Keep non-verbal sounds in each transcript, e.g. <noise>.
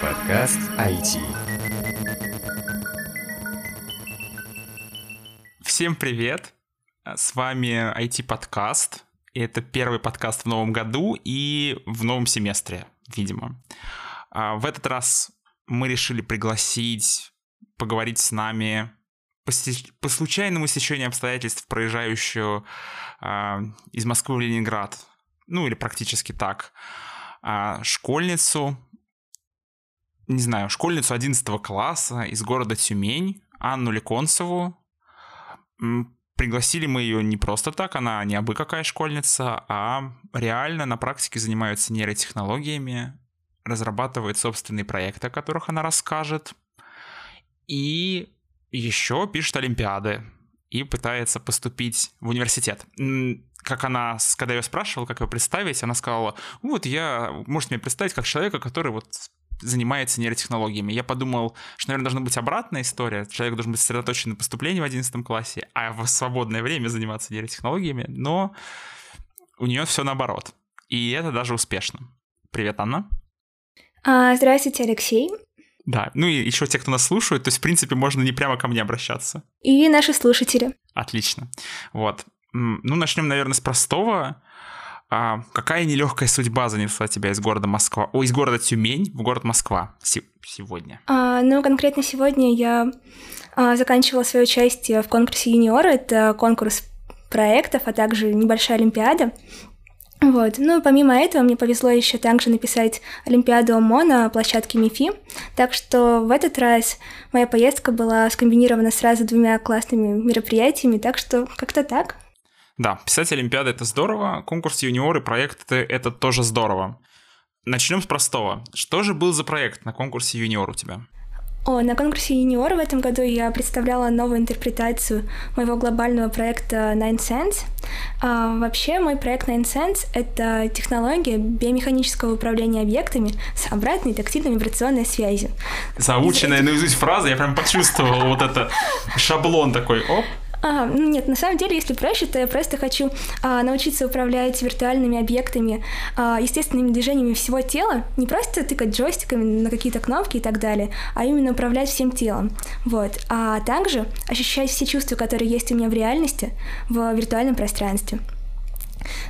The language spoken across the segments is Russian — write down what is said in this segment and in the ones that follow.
Подкаст IT. Всем привет! С вами IT-подкаст. Это первый подкаст в новом году и в новом семестре, видимо. А, в этот раз мы решили пригласить поговорить с нами по случайному стечению обстоятельств, проезжающую э, из Москвы в Ленинград, ну или практически так, э, школьницу, не знаю, школьницу 11 класса из города Тюмень, Анну Леконцеву. Пригласили мы ее не просто так, она не абы какая школьница, а реально на практике занимается нейротехнологиями, разрабатывает собственные проекты, о которых она расскажет, и еще пишет олимпиады и пытается поступить в университет. Как она, когда я спрашивал, как ее представить, она сказала, вот я, можете мне представить как человека, который вот занимается нейротехнологиями. Я подумал, что, наверное, должна быть обратная история. Человек должен быть сосредоточен на поступлении в 11 классе, а в свободное время заниматься нейротехнологиями. Но у нее все наоборот. И это даже успешно. Привет, Анна. А, здравствуйте, Алексей. Да, ну и еще те, кто нас слушают, то есть, в принципе, можно не прямо ко мне обращаться. И наши слушатели. Отлично. Вот. Ну, начнем, наверное, с простого. А какая нелегкая судьба занесла тебя из города Москва, о, из города Тюмень в город Москва сегодня? А, ну, конкретно сегодня я а, заканчивала свое участие в конкурсе юниора. Это конкурс проектов, а также небольшая олимпиада. Вот. Ну, помимо этого, мне повезло еще также написать Олимпиаду ОМО на площадке МИФИ, так что в этот раз моя поездка была скомбинирована сразу двумя классными мероприятиями, так что как-то так. Да, писать Олимпиады — это здорово, конкурс юниоры, проекты — это тоже здорово. Начнем с простого. Что же был за проект на конкурсе юниор у тебя? О, на конкурсе юниор в этом году я представляла новую интерпретацию моего глобального проекта Nine Sense. А, вообще, мой проект Nine Sense — это технология биомеханического управления объектами с обратной тактильной вибрационной связью. Заученная наизусть фраза, я прям почувствовал вот это шаблон такой, оп, а, нет, на самом деле, если проще, то я просто хочу а, научиться управлять виртуальными объектами, а, естественными движениями всего тела, не просто тыкать джойстиками на какие-то кнопки и так далее, а именно управлять всем телом. Вот. А также ощущать все чувства, которые есть у меня в реальности, в виртуальном пространстве.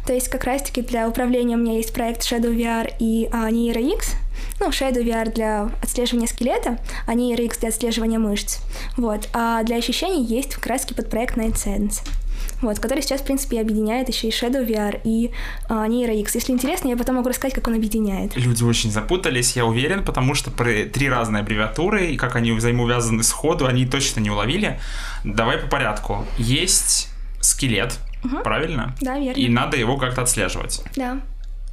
То есть как раз-таки для управления у меня есть проект Shadow VR и а, NeuroX. Ну, Shadow VR для отслеживания скелета, а NeuroX для отслеживания мышц. Вот. А для ощущений есть как раз-таки подпроект Night Sense вот, который сейчас, в принципе, объединяет еще и Shadow VR, и а, NeuroX. Если интересно, я потом могу рассказать, как он объединяет. Люди очень запутались, я уверен, потому что три разные аббревиатуры, и как они взаимоувязаны сходу, они точно не уловили. Давай по порядку. Есть скелет, Угу. Правильно? Да, верно. И надо его как-то отслеживать. Да.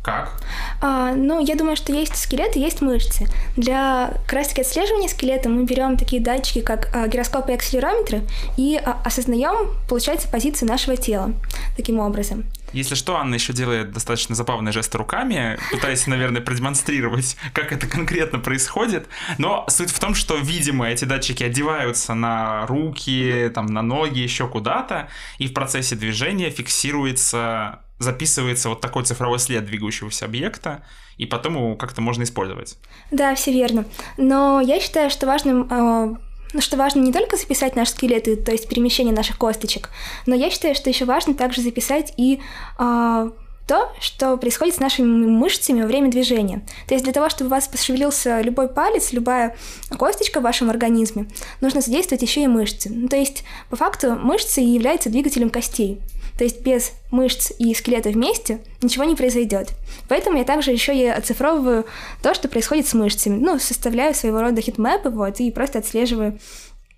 Как? А, ну, я думаю, что есть скелет и есть мышцы. Для таки отслеживания скелета мы берем такие датчики, как а, гироскопы и акселерометры, и а, осознаем, получается, позицию нашего тела таким образом. Если что, Анна еще делает достаточно забавные жесты руками, пытаясь, наверное, продемонстрировать, как это конкретно происходит. Но суть в том, что, видимо, эти датчики одеваются на руки, там, на ноги, еще куда-то, и в процессе движения фиксируется записывается вот такой цифровой след двигающегося объекта, и потом его как-то можно использовать. Да, все верно. Но я считаю, что важным э, ну, что важно не только записать наши скелеты, то есть перемещение наших косточек, но я считаю, что еще важно также записать и э, то, что происходит с нашими мышцами во время движения. То есть для того, чтобы у вас пошевелился любой палец, любая косточка в вашем организме, нужно задействовать еще и мышцы. Ну, то есть, по факту, мышцы являются двигателем костей. То есть без мышц и скелета вместе ничего не произойдет. Поэтому я также еще и оцифровываю то, что происходит с мышцами. Ну, составляю своего рода хитмэпы, вот, и просто отслеживаю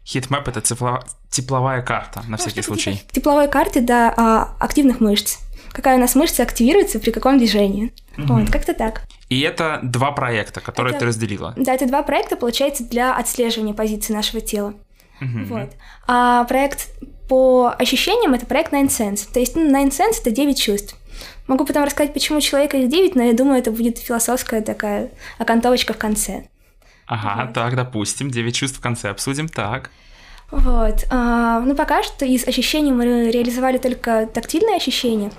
Хитмэп — это цифло... тепловая карта, на ну, всякий случай. Тепловой карты, да, а, активных мышц. Какая у нас мышца активируется при каком движении. Угу. Вот, как-то так. И это два проекта, которые это, ты разделила. Да, это два проекта, получается, для отслеживания позиции нашего тела. Угу. Вот. А проект по ощущениям это проект Nine Sense. То есть ну, Nine Sense — это 9 чувств. Могу потом рассказать, почему человека их 9, но я думаю, это будет философская такая окантовочка в конце. Ага, вот. так, допустим, 9 чувств в конце обсудим, так. Вот. А, ну, пока что из ощущений мы реализовали только тактильные ощущения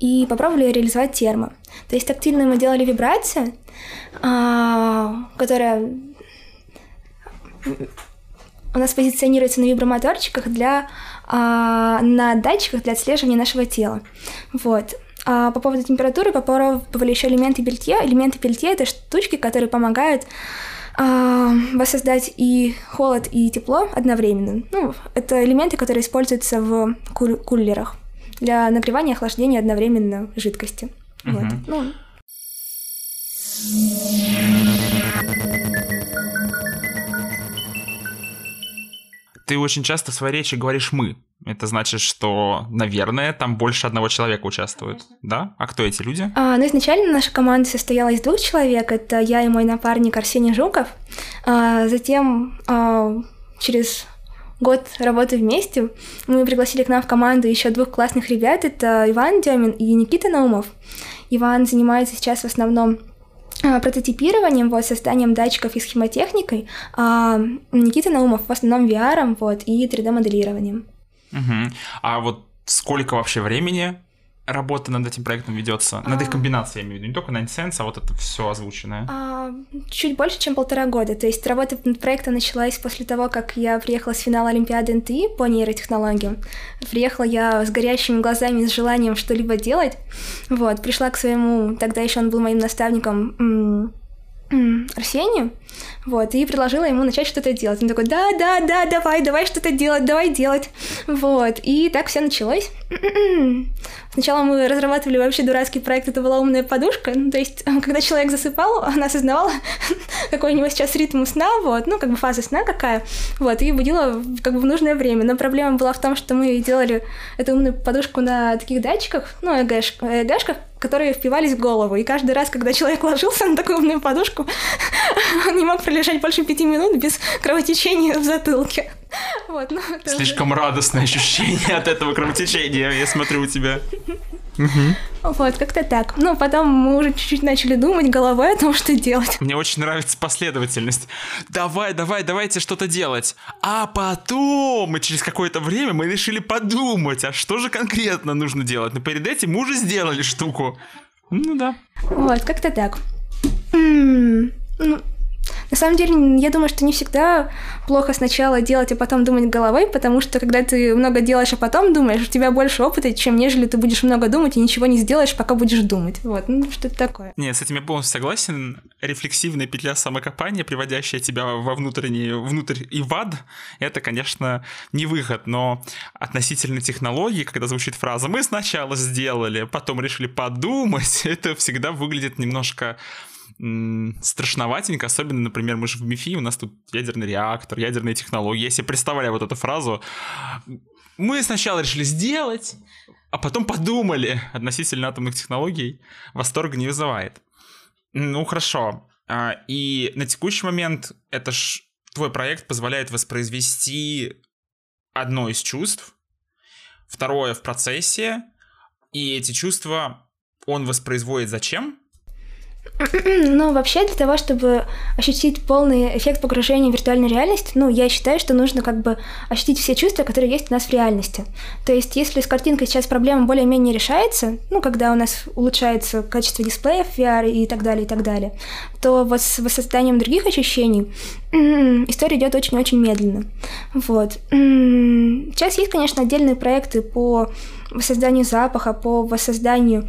и попробовали реализовать термо. То есть тактильную мы делали вибрацию, а, которая у нас позиционируется на вибромоторчиках для а, на датчиках для отслеживания нашего тела. Вот. А по поводу температуры попробовали еще элементы пельтье. Элементы пельтье — это штучки, которые помогают а, воссоздать и холод, и тепло одновременно. Ну, это элементы, которые используются в куль- кулерах для нагревания и охлаждения одновременно жидкости. Угу. Вот. Ну. Ты очень часто в своей речи говоришь «мы». Это значит, что, наверное, там больше одного человека участвует, Конечно. да? А кто эти люди? А, ну, изначально наша команда состояла из двух человек. Это я и мой напарник Арсений Жуков. А, затем а, через год работы вместе мы пригласили к нам в команду еще двух классных ребят. Это Иван Демин и Никита Наумов. Иван занимается сейчас в основном прототипированием, вот, созданием датчиков и схемотехникой, а Никита Наумов в основном VR вот, и 3D-моделированием. Угу. А вот сколько вообще времени работа над этим проектом ведется? Над их а. комбинацией, я имею в виду, не только Nine а вот это все озвученное. А, чуть больше, чем полтора года. То есть работа над проектом началась после того, как я приехала с финала Олимпиады НТИ по нейротехнологиям. Приехала я с горящими глазами, с желанием что-либо делать. Вот, пришла к своему, тогда еще он был моим наставником, Арсению, вот, и предложила ему начать что-то делать. Он такой, да, да, да, давай, давай что-то делать, давай делать. Вот, и так все началось. <clears throat> Сначала мы разрабатывали вообще дурацкий проект, это была умная подушка, ну, то есть, <laughs> когда человек засыпал, она осознавала, <laughs> какой у него сейчас ритм сна, вот, ну, как бы фаза сна какая, вот, и будила как бы в нужное время. Но проблема была в том, что мы делали эту умную подушку на таких датчиках, ну, ЭГшках, которые впивались в голову. И каждый раз, когда человек ложился <laughs> на такую умную подушку, он не мог пролежать больше пяти минут без кровотечения в затылке. <laughs> Вот, ну, Слишком уже... радостное ощущение от этого кровотечения, я смотрю у тебя. Угу. Вот, как-то так. Ну, потом мы уже чуть-чуть начали думать головой о том, что делать. Мне очень нравится последовательность. Давай, давай, давайте что-то делать. А потом, мы через какое-то время мы решили подумать, а что же конкретно нужно делать. Но перед этим мы уже сделали штуку. Ну да. Вот, как-то так. М-м, ну, на самом деле, я думаю, что не всегда плохо сначала делать, а потом думать головой, потому что когда ты много делаешь, а потом думаешь, у тебя больше опыта, чем нежели ты будешь много думать и ничего не сделаешь, пока будешь думать. Вот, ну что-то такое. Нет, с этим я полностью согласен. Рефлексивная петля самокопания, приводящая тебя во внутренний, внутрь и в ад, это, конечно, не выход, но относительно технологий, когда звучит фраза «мы сначала сделали, потом решили подумать», <laughs> это всегда выглядит немножко страшноватенько, особенно, например, мы же в МИФИ, у нас тут ядерный реактор, ядерные технологии. Я себе представляю вот эту фразу. Мы сначала решили сделать, а потом подумали относительно атомных технологий. Восторга не вызывает. Ну, хорошо. А, и на текущий момент это ж твой проект позволяет воспроизвести одно из чувств, второе в процессе, и эти чувства он воспроизводит зачем? <clears throat> Ну, вообще, для того, чтобы ощутить полный эффект погружения в виртуальную реальность, ну, я считаю, что нужно как бы ощутить все чувства, которые есть у нас в реальности. То есть, если с картинкой сейчас проблема более-менее решается, ну, когда у нас улучшается качество дисплея в VR и так далее, и так далее, то вот с воссозданием других ощущений <clears throat> история идет очень-очень медленно. Вот. Сейчас есть, конечно, отдельные проекты по воссозданию запаха, по воссозданию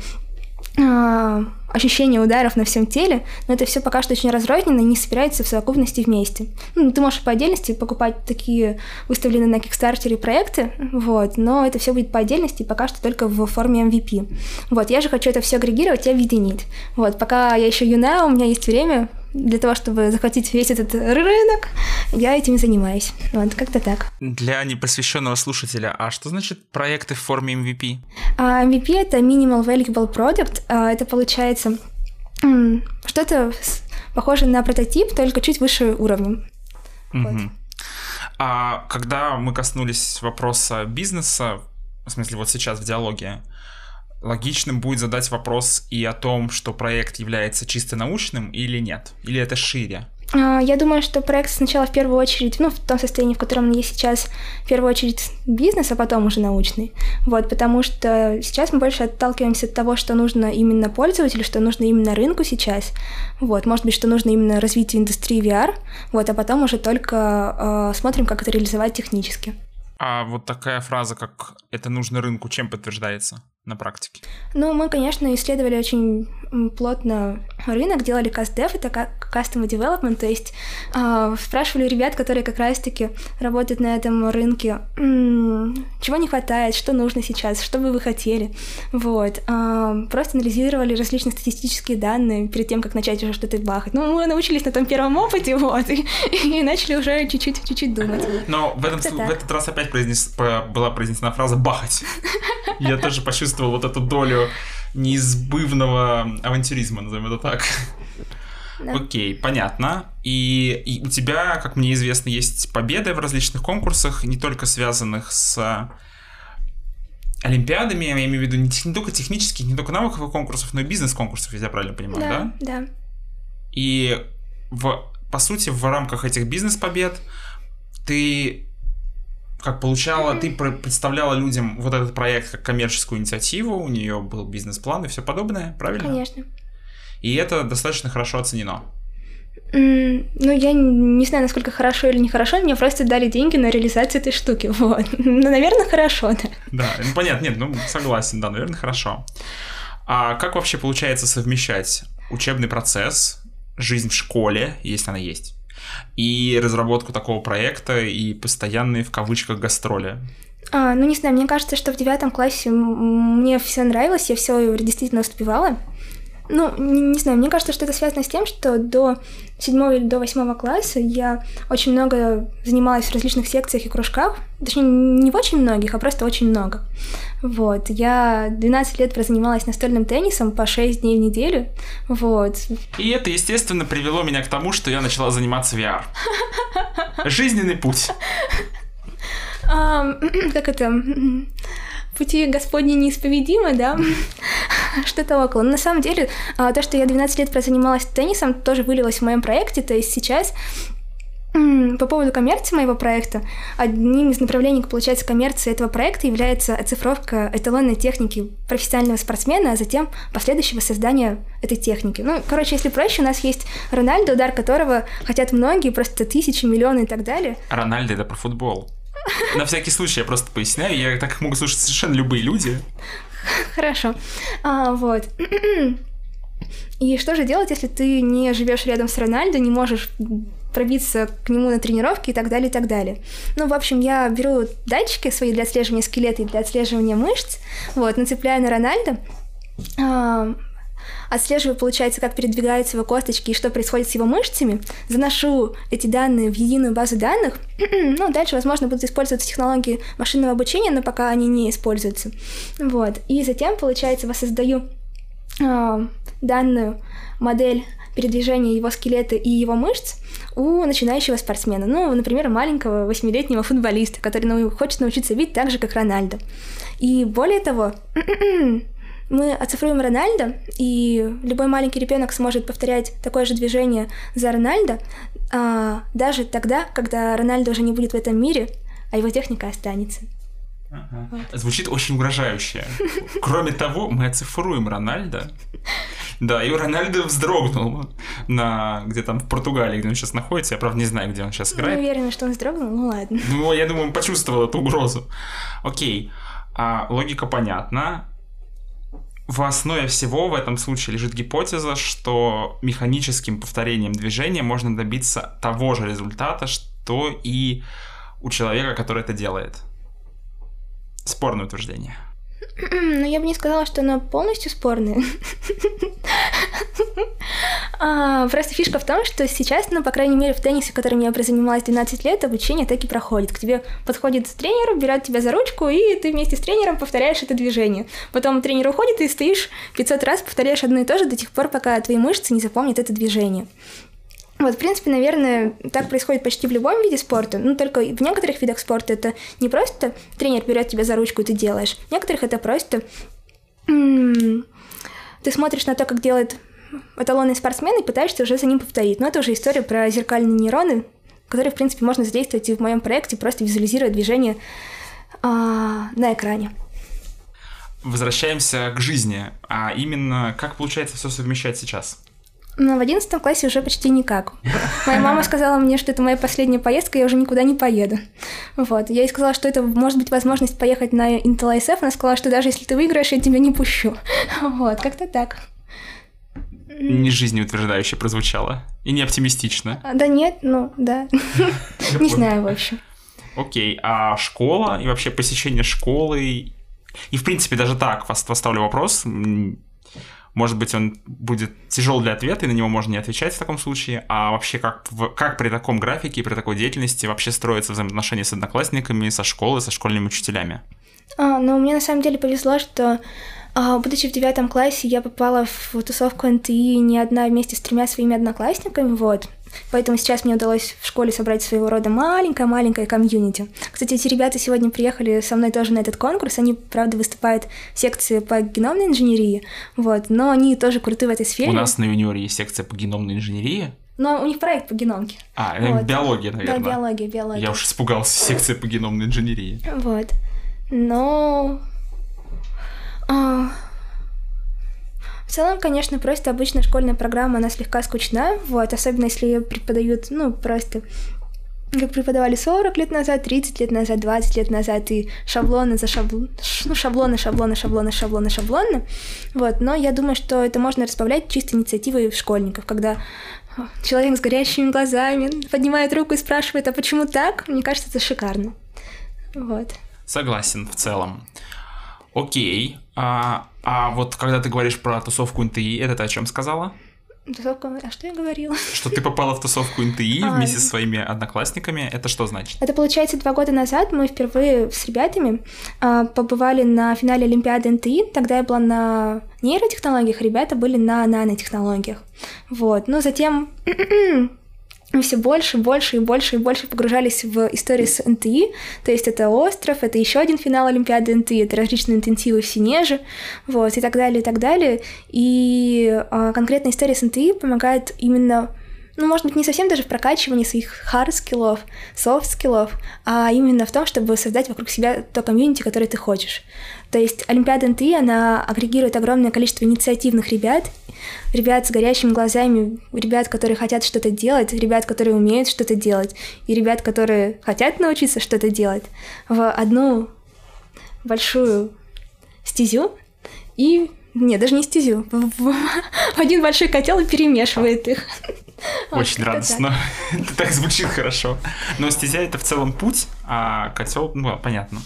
ощущение ударов на всем теле, но это все пока что очень разрозненно и не собирается в совокупности вместе. Ну, ты можешь по отдельности покупать такие выставленные на Kickstarter проекты, вот, но это все будет по отдельности, пока что только в форме MVP. Вот, я же хочу это все агрегировать и объединить. Вот, пока я еще юная, у меня есть время, для того, чтобы захватить весь этот рынок, я этим занимаюсь. Вот, как-то так. Для непосвященного слушателя, а что значит проекты в форме MVP? А, MVP — это Minimal Valuable Product. А, это получается что-то похоже на прототип, только чуть выше уровнем. Угу. Вот. А когда мы коснулись вопроса бизнеса, в смысле вот сейчас в диалоге, логичным будет задать вопрос и о том, что проект является чисто научным или нет, или это шире. А, я думаю, что проект сначала в первую очередь, ну, в том состоянии, в котором он есть сейчас, в первую очередь бизнес, а потом уже научный. Вот, потому что сейчас мы больше отталкиваемся от того, что нужно именно пользователю, что нужно именно рынку сейчас. Вот, может быть, что нужно именно развитию индустрии VR, вот, а потом уже только э, смотрим, как это реализовать технически. А вот такая фраза, как «это нужно рынку», чем подтверждается? На практике? Ну, мы, конечно, исследовали очень плотно рынок, делали каст-дев, это как Customer Development, то есть э, спрашивали ребят, которые как раз-таки работают на этом рынке, чего не хватает, что нужно сейчас, что бы вы хотели, вот. Э, просто анализировали различные статистические данные перед тем, как начать уже что-то бахать. Ну, мы научились на том первом опыте, <laughs> вот, и, и начали уже чуть-чуть, чуть-чуть думать. Но в, этом, в этот раз опять произнес, была произнесена фраза «бахать». Я тоже почувствовал вот эту долю неизбывного авантюризма, назовем это так. Да. Окей, понятно. И, и у тебя, как мне известно, есть победы в различных конкурсах, не только связанных с Олимпиадами, я имею в виду не, не только технических, не только навыковых конкурсов, но и бизнес-конкурсов, если я правильно понимаю, да? Да, да. И в, по сути, в рамках этих бизнес-побед ты как получала, ты представляла людям вот этот проект как коммерческую инициативу, у нее был бизнес-план и все подобное, правильно? Конечно. И это достаточно хорошо оценено. Mm, ну, я не знаю, насколько хорошо или нехорошо, мне просто дали деньги на реализацию этой штуки, <laughs> вот. Ну, наверное, хорошо, да. Да, ну, понятно, нет, ну, согласен, да, наверное, хорошо. А как вообще получается совмещать учебный процесс, жизнь в школе, если она есть, и разработку такого проекта и постоянные в кавычках гастроли? А, ну, не знаю, мне кажется, что в девятом классе мне все нравилось, я все действительно успевала. Ну, не, знаю, мне кажется, что это связано с тем, что до седьмого или до восьмого класса я очень много занималась в различных секциях и кружках. Точнее, не в очень многих, а просто очень много. Вот. Я 12 лет прозанималась настольным теннисом по 6 дней в неделю. Вот. И это, естественно, привело меня к тому, что я начала заниматься VR. Жизненный путь. <clears throat> Как это? Пути Господни неисповедимы, да, <laughs> что-то около. Но на самом деле, а, то, что я 12 лет прозанималась теннисом, тоже вылилось в моем проекте, то есть сейчас по поводу коммерции моего проекта, одним из направлений, получается, коммерции этого проекта является оцифровка эталонной техники профессионального спортсмена, а затем последующего создания этой техники. Ну, короче, если проще, у нас есть Рональдо, удар которого хотят многие, просто тысячи, миллионы и так далее. Рональдо — это про футбол. На всякий случай я просто поясняю, я так могу слушать совершенно любые люди. Хорошо. А, вот. И что же делать, если ты не живешь рядом с Рональдо, не можешь пробиться к нему на тренировки и так далее, и так далее. Ну, в общем, я беру датчики свои для отслеживания скелета и для отслеживания мышц, вот, нацепляю на Рональдо, а, отслеживаю, получается, как передвигаются его косточки и что происходит с его мышцами, заношу эти данные в единую базу данных, <clears throat> ну, дальше, возможно, будут использоваться технологии машинного обучения, но пока они не используются, вот, и затем, получается, воссоздаю э, данную модель передвижения его скелета и его мышц у начинающего спортсмена. Ну, например, маленького восьмилетнего футболиста, который хочет научиться бить так же, как Рональдо. И более того, <clears throat> мы оцифруем Рональда, и любой маленький ребенок сможет повторять такое же движение за Рональдо, а, даже тогда, когда Рональдо уже не будет в этом мире, а его техника останется. Ага. Вот. Звучит очень угрожающе. Кроме того, мы оцифруем Рональда. Да, и Рональдо вздрогнул на где там в Португалии, где он сейчас находится. Я, правда, не знаю, где он сейчас играет. Не уверена, что он вздрогнул, ну ладно. Ну, я думаю, он почувствовал эту угрозу. Окей, а, логика понятна в основе всего в этом случае лежит гипотеза, что механическим повторением движения можно добиться того же результата, что и у человека, который это делает. Спорное утверждение. <clears throat> Ну, я бы не сказала, что она полностью спорная. <laughs> а, просто фишка в том, что сейчас, ну, по крайней мере, в теннисе, которым я занималась 12 лет, обучение так и проходит. К тебе подходит тренер, берет тебя за ручку, и ты вместе с тренером повторяешь это движение. Потом тренер уходит, и стоишь 500 раз, повторяешь одно и то же до тех пор, пока твои мышцы не запомнят это движение. Вот, в принципе, наверное, так происходит почти в любом виде спорта. Ну, только в некоторых видах спорта это не просто тренер берет тебя за ручку, и ты делаешь. В некоторых это просто ты смотришь на то, как делает эталонный спортсмен и пытаешься уже за ним повторить. Но это уже история про зеркальные нейроны, которые, в принципе, можно задействовать и в моем проекте, просто визуализируя движение а, на экране. Возвращаемся к жизни, а именно как получается все совмещать сейчас? Ну, в одиннадцатом классе уже почти никак. <laughs> Моя мама сказала мне, что это моя последняя поездка, я уже никуда не поеду. Вот. Я ей сказала, что это может быть возможность поехать на Intel ISF. Она сказала, что даже если ты выиграешь, я тебя не пущу. <laughs> Вот, как-то так. Не жизнеутверждающе прозвучало. И не оптимистично. А, да нет, ну, да. <laughs> Не знаю, в общем. Окей, а школа и вообще посещение школы... И, в принципе, даже так поставлю вопрос может быть, он будет тяжел для ответа, и на него можно не отвечать в таком случае. А вообще, как, как при таком графике, при такой деятельности вообще строятся взаимоотношения с одноклассниками, со школой, со школьными учителями? А, ну, мне на самом деле повезло, что будучи в девятом классе, я попала в тусовку НТИ не одна вместе с тремя своими одноклассниками, вот. Поэтому сейчас мне удалось в школе собрать своего рода маленькое-маленькое комьюнити. Кстати, эти ребята сегодня приехали со мной тоже на этот конкурс. Они, правда, выступают в секции по геномной инженерии, вот, но они тоже круты в этой сфере. У нас на юниоре есть секция по геномной инженерии. Но у них проект по геномке. А, вот. биология, наверное. Да, биология, биология. Я уж испугался секции по геномной инженерии. Вот. Но... А, в целом, конечно, просто обычная школьная программа, она слегка скучна, вот, особенно если ее преподают, ну, просто как преподавали 40 лет назад, 30 лет назад, 20 лет назад, и шаблоны за шаблон, ну, шаблоны, шаблоны, шаблоны, шаблоны, шаблоны, вот, но я думаю, что это можно разбавлять чисто инициативой школьников, когда человек с горящими глазами поднимает руку и спрашивает, а почему так? Мне кажется, это шикарно. Вот. Согласен в целом. Окей. А, а вот когда ты говоришь про тусовку НТИ, это ты о чем сказала? Тусовку... А что я говорила? Что ты попала в тусовку НТИ <laughs> а, вместе со своими одноклассниками. Это что значит? Это, получается, два года назад мы впервые с ребятами а, побывали на финале Олимпиады НТИ. Тогда я была на нейротехнологиях, ребята были на нанотехнологиях. Вот. Но затем <clears throat> мы все больше, больше и больше и больше погружались в истории с НТИ, то есть это остров, это еще один финал Олимпиады НТИ, это различные интенсивы в Синеже, вот, и так далее, и так далее. И а, конкретная история с НТИ помогает именно ну, может быть, не совсем даже в прокачивании своих hard-скиллов, soft-скиллов, а именно в том, чтобы создать вокруг себя то комьюнити, которое ты хочешь. То есть Олимпиада НТИ, она агрегирует огромное количество инициативных ребят, ребят с горящими глазами, ребят, которые хотят что-то делать, ребят, которые умеют что-то делать, и ребят, которые хотят научиться что-то делать в одну большую стезю и нет, даже не стезю. В, в <laughs> один большой котел и перемешивает их. Очень радостно. <laughs> Это так звучит хорошо. Но стезя это в целом путь, а котел, ну, понятно.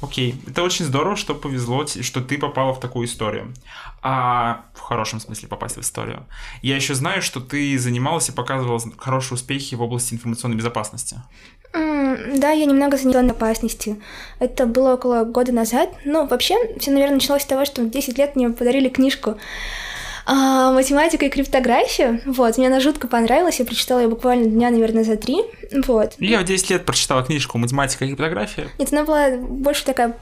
Окей, это очень здорово, что повезло, что ты попала в такую историю. А в хорошем смысле попасть в историю. Я еще знаю, что ты занималась и показывала хорошие успехи в области информационной безопасности. Mm, да, я немного занималась опасности. Это было около года назад. Ну, вообще, все, наверное, началось с того, что в 10 лет мне подарили книжку а, математика и криптография. Вот, мне она жутко понравилась, я прочитала ее буквально дня, наверное, за три. Вот. Я в 10 лет прочитала книжку «Математика и криптография». Нет, она была больше такая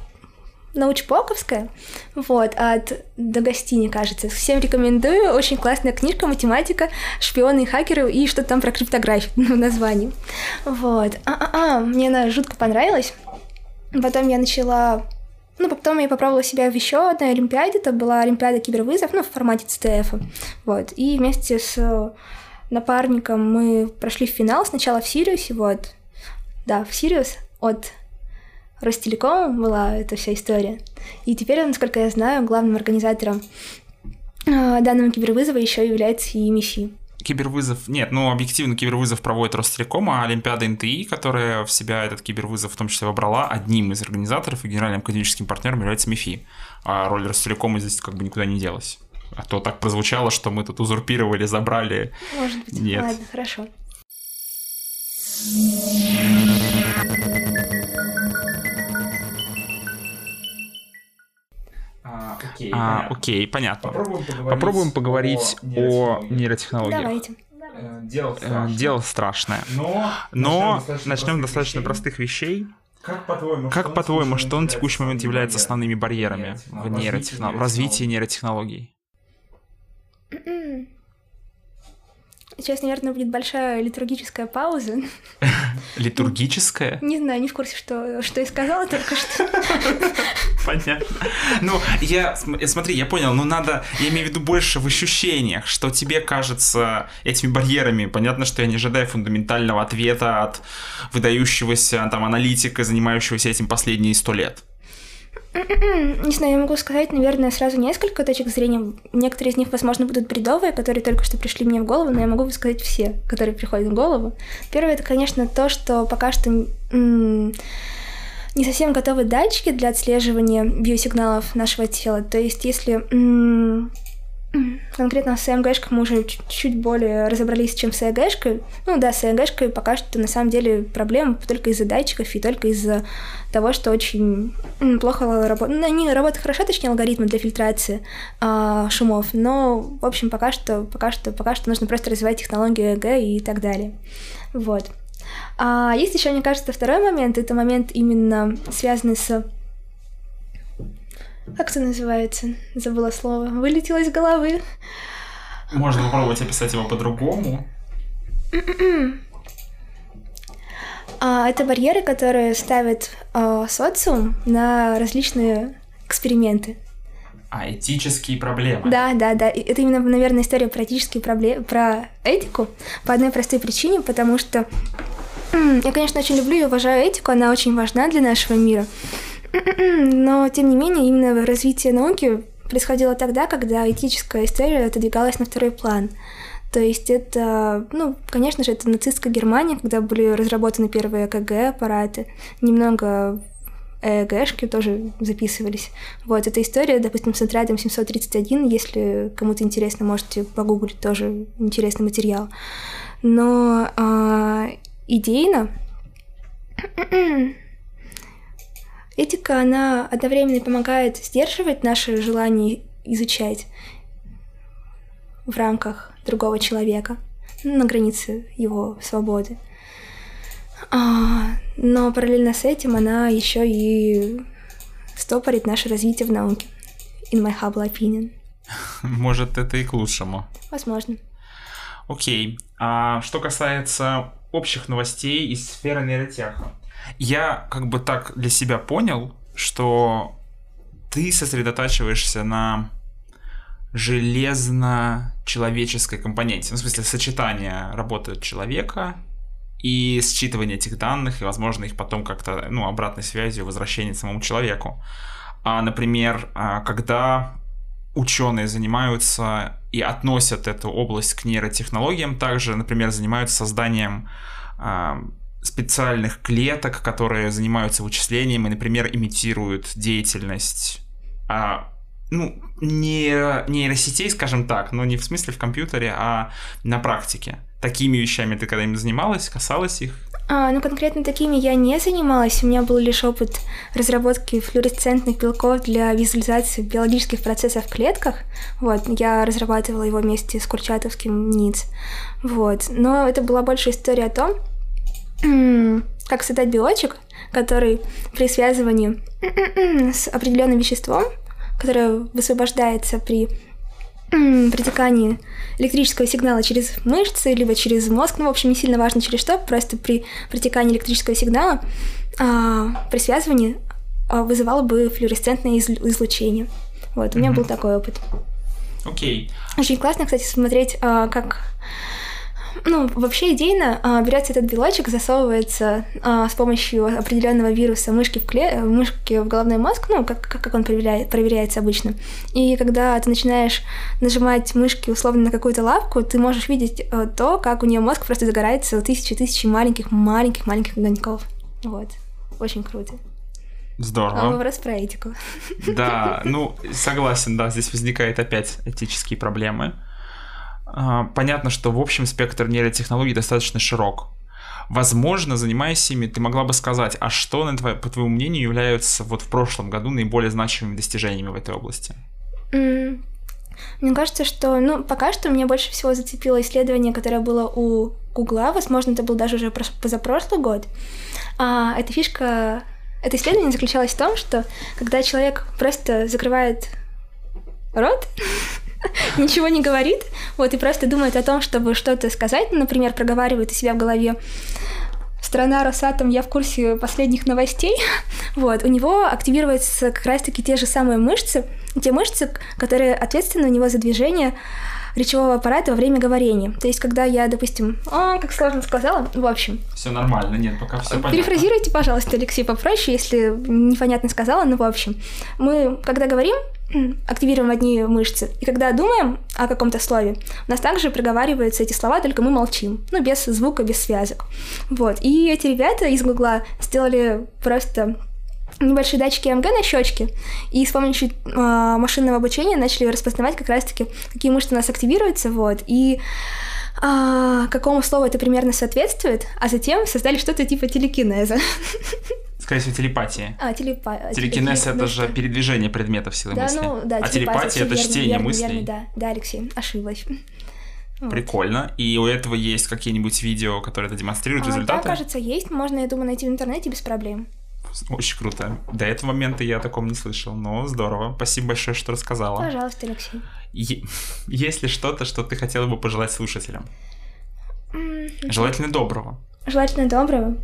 научпоковская, вот, от Дагостини, кажется. Всем рекомендую, очень классная книжка, математика, шпионы и хакеры, и что-то там про криптографию <laughs> в названии. Вот. А-а-а, мне она жутко понравилась. Потом я начала ну, потом я попробовала себя в еще одной Олимпиаде, это была Олимпиада кибервызов, ну, в формате ЦТФ. Вот. И вместе с напарником мы прошли в финал сначала в Сириусе, вот. Да, в Сириус от Ростелекома была эта вся история. И теперь, насколько я знаю, главным организатором а, данного кибервызова еще является и МИСИ кибервызов... Нет, ну, объективно кибервызов проводит Ростелеком, а Олимпиада НТИ, которая в себя этот кибервызов в том числе вобрала, одним из организаторов и генеральным академическим партнером является МИФИ. А роль Ростелекома здесь как бы никуда не делась. А то так прозвучало, что мы тут узурпировали, забрали. Может быть. Нет. Ладно, хорошо. Окей, а, окей понятно. Попробуем поговорить, Попробуем поговорить о, о нейротехнологиях. Давайте. Э, дело э, страшное. Дело страшное. Но, Но начнем достаточно, простых вещей. Как по-твоему, как, что, по-твоему, что на текущий момент является основными барьерами в, нейротехно... в развитии нейротехнологий? Сейчас, наверное, будет большая литургическая пауза. <laughs> Литургическая? Не знаю, не в курсе, что, что я сказала только что. <laughs> Понятно. Ну, я, смотри, я понял, ну надо, я имею в виду больше в ощущениях, что тебе кажется этими барьерами. Понятно, что я не ожидаю фундаментального ответа от выдающегося там аналитика, занимающегося этим последние сто лет. <clears throat> Не знаю, я могу сказать, наверное, сразу несколько точек зрения. Некоторые из них, возможно, будут бредовые, которые только что пришли мне в голову, но я могу сказать все, которые приходят в голову. Первое, это, конечно, то, что пока что не совсем готовы датчики для отслеживания биосигналов нашего тела. То есть, если Конкретно с ЭМГшкой мы уже чуть более разобрались, чем с ЭГшкой. Ну да, с ЭГшкой пока что на самом деле проблема только из-за датчиков и только из-за того, что очень плохо работают. Ну, они работают хорошо, точнее, алгоритмы для фильтрации а, шумов, но, в общем, пока что, пока что, пока что нужно просто развивать технологию ЭГ и так далее. Вот. А есть еще, мне кажется, второй момент. Это момент именно связанный с как это называется? Забыла слово. Вылетело из головы. Можно попробовать описать его по-другому. <clears throat> А, это барьеры, которые ставят а, социум на различные эксперименты. А, этические проблемы. Да, да, да. Это именно, наверное, история про этические проблемы, про этику по одной простой причине, потому что <clears throat> я, конечно, очень люблю и уважаю этику, она очень важна для нашего мира. Но, тем не менее, именно развитие науки происходило тогда, когда этическая история отодвигалась на второй план. То есть это, ну, конечно же, это нацистская Германия, когда были разработаны первые ЭКГ-аппараты, немного ЭЭГшки тоже записывались. Вот, эта история, допустим, с отрядом 731, если кому-то интересно, можете погуглить, тоже интересный материал. Но а, идейно <clears throat> Этика, она одновременно помогает сдерживать наше желание изучать в рамках другого человека, на границе его свободы. А, но параллельно с этим она еще и стопорит наше развитие в науке. In my humble opinion. <laughs> Может, это и к лучшему. Возможно. Окей. А что касается общих новостей из сферы нейротеха. Я как бы так для себя понял, что ты сосредотачиваешься на железно-человеческой компоненте. Ну, в смысле, сочетание работы человека и считывание этих данных, и, возможно, их потом как-то, ну, обратной связью, возвращение самому человеку. А, например, а, когда ученые занимаются и относят эту область к нейротехнологиям, также, например, занимаются созданием а, специальных клеток, которые занимаются вычислением и, например, имитируют деятельность а, ну, не нейросетей, скажем так, но не в смысле в компьютере, а на практике. Такими вещами ты когда-нибудь занималась, касалась их? А, ну, конкретно такими я не занималась. У меня был лишь опыт разработки флуоресцентных белков для визуализации биологических процессов в клетках. Вот, я разрабатывала его вместе с Курчатовским НИЦ. Вот, но это была больше история о том, как создать белочек, который при связывании <clears throat> с определенным веществом, которое высвобождается при протекании электрического сигнала через мышцы, либо через мозг, ну, в общем, не сильно важно через что, просто при протекании электрического сигнала а, при связывании а, вызывало бы флуоресцентное излучение. Вот, у меня mm-hmm. был такой опыт. Окей. Okay. Очень классно, кстати, смотреть, а, как ну, вообще идейно а, берется этот белочек, засовывается а, с помощью определенного вируса мышки в, кле... мышки в головной мозг, ну, как, как он проверяет, проверяется обычно. И когда ты начинаешь нажимать мышки условно на какую-то лапку, ты можешь видеть а, то, как у нее мозг просто загорается тысячи-тысячи маленьких-маленьких-маленьких огоньков. Вот. Очень круто. Здорово. А вопрос про этику. Да, <laughs> ну, согласен, да, здесь возникают опять этические проблемы. А, понятно, что в общем спектр нейротехнологий достаточно широк. Возможно, занимаясь ими, ты могла бы сказать, а что, на твое, по твоему мнению, являются вот в прошлом году наиболее значимыми достижениями в этой области? Mm. Мне кажется, что, ну, пока что мне больше всего зацепило исследование, которое было у Гугла, возможно, это был даже уже позапрошлый год. А, эта фишка, это исследование заключалось в том, что когда человек просто закрывает рот, <laughs> <laughs> ничего не говорит, вот, и просто думает о том, чтобы что-то сказать, например, проговаривает у себя в голове страна Росатом, я в курсе последних новостей, <laughs> вот, у него активируются как раз-таки те же самые мышцы, те мышцы, которые ответственны у него за движение речевого аппарата во время говорения. То есть, когда я, допустим, о, как сложно сказала, в общем. Все нормально, нет, пока все понятно. Перефразируйте, пожалуйста, Алексей, попроще, если непонятно сказала, но в общем. Мы, когда говорим, <clears throat> активируем одни мышцы. И когда думаем о каком-то слове, у нас также проговариваются эти слова, только мы молчим. Ну, без звука, без связок. Вот. И эти ребята из Гугла сделали просто небольшие датчики МГ на щечке, и с помощью э, машинного обучения начали распознавать как раз-таки, какие мышцы у нас активируются, вот, и э, какому слову это примерно соответствует, а затем создали что-то типа телекинеза. <laughs> Скорее всего, телепатия. А, телепа... Телекинез — это же передвижение предметов силы да, мысли. Ну, да, а телепатия — это верно, чтение верно, мыслей. Верно, да, да, Алексей, ошиблась. <laughs> Прикольно. И у этого есть какие-нибудь видео, которые это демонстрируют, а, результаты? Да, кажется, есть. Можно, я думаю, найти в интернете без проблем. Очень круто. До этого момента я о таком не слышал, но здорово. Спасибо большое, что рассказала. Пожалуйста, Алексей. Е- <laughs> есть ли что-то, что ты хотела бы пожелать слушателям? М, Желательно доброго. Желательно доброго.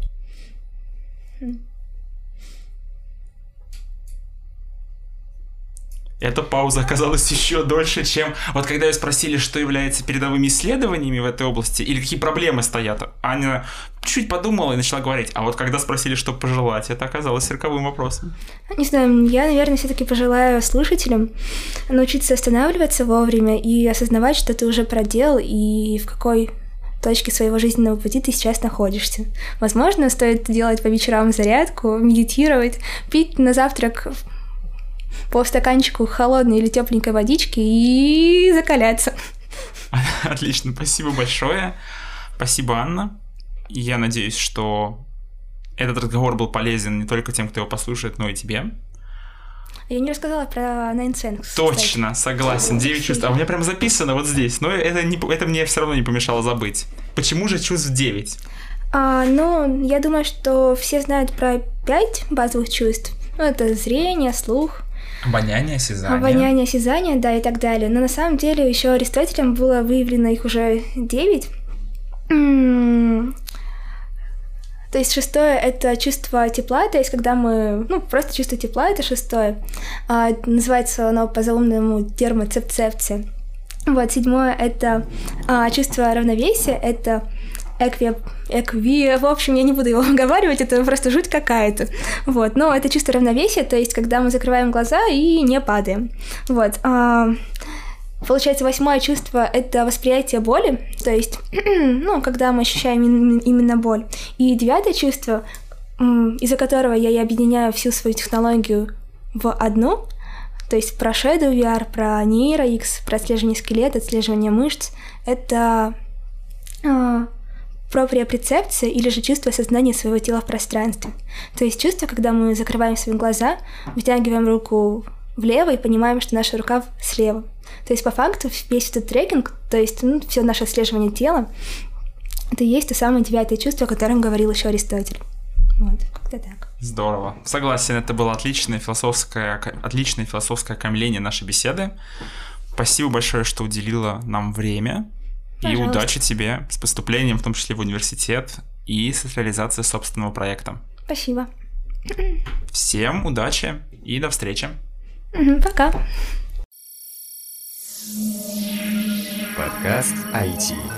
Эта пауза оказалась еще дольше, чем... Вот когда ее спросили, что является передовыми исследованиями в этой области, или какие проблемы стоят, Аня чуть подумала и начала говорить. А вот когда спросили, что пожелать, это оказалось роковым вопросом. Не знаю, я, наверное, все-таки пожелаю слушателям научиться останавливаться вовремя и осознавать, что ты уже проделал и в какой точке своего жизненного пути ты сейчас находишься. Возможно, стоит делать по вечерам зарядку, медитировать, пить на завтрак по стаканчику холодной или тепленькой водички и закаляться. <laughs> Отлично, спасибо большое. Спасибо, Анна. Я надеюсь, что этот разговор был полезен не только тем, кто его послушает, но и тебе. Я не рассказала про Nine Sense. Точно, согласен. Девять чувств. А у меня прям записано вот здесь. Но это, не, это мне все равно не помешало забыть. Почему же чувств 9? А, ну, я думаю, что все знают про пять базовых чувств. Ну, это зрение, слух, Обоняние, осязание. Обоняние, осязание, да, и так далее. Но на самом деле еще Аристотелем было выявлено их уже девять. То есть шестое — это чувство тепла, то есть когда мы... Ну, просто чувство тепла — это шестое. А, называется оно по заумному термоцепцепция. Вот, седьмое — это а, чувство равновесия, это экви, экви, в общем, я не буду его <laughs> выговаривать, это просто жуть какая-то. Вот, но это чувство равновесия, то есть когда мы закрываем глаза и не падаем. Вот. А, Получается, восьмое чувство — это восприятие боли, то есть, <clears throat> ну, когда мы ощущаем именно боль. И девятое чувство, из-за которого я и объединяю всю свою технологию в одну, то есть про Shadow VR, про Neuro X, про отслеживание скелета, отслеживание мышц, это э, проприопрецепция или же чувство осознания своего тела в пространстве. То есть чувство, когда мы закрываем свои глаза, вытягиваем руку влево и понимаем, что наша рука слева. То есть по факту весь этот трекинг, то есть ну, все наше отслеживание тела, это и есть то самое девятое чувство, о котором говорил еще Аристотель. Вот, как-то так. Здорово. Согласен, это было отличное философское, отличное философское окаймление нашей беседы. Спасибо большое, что уделила нам время. Пожалуйста. И удачи тебе с поступлением, в том числе в университет, и с реализацией собственного проекта. Спасибо. Всем удачи и до встречи. Пока. Подкаст IT.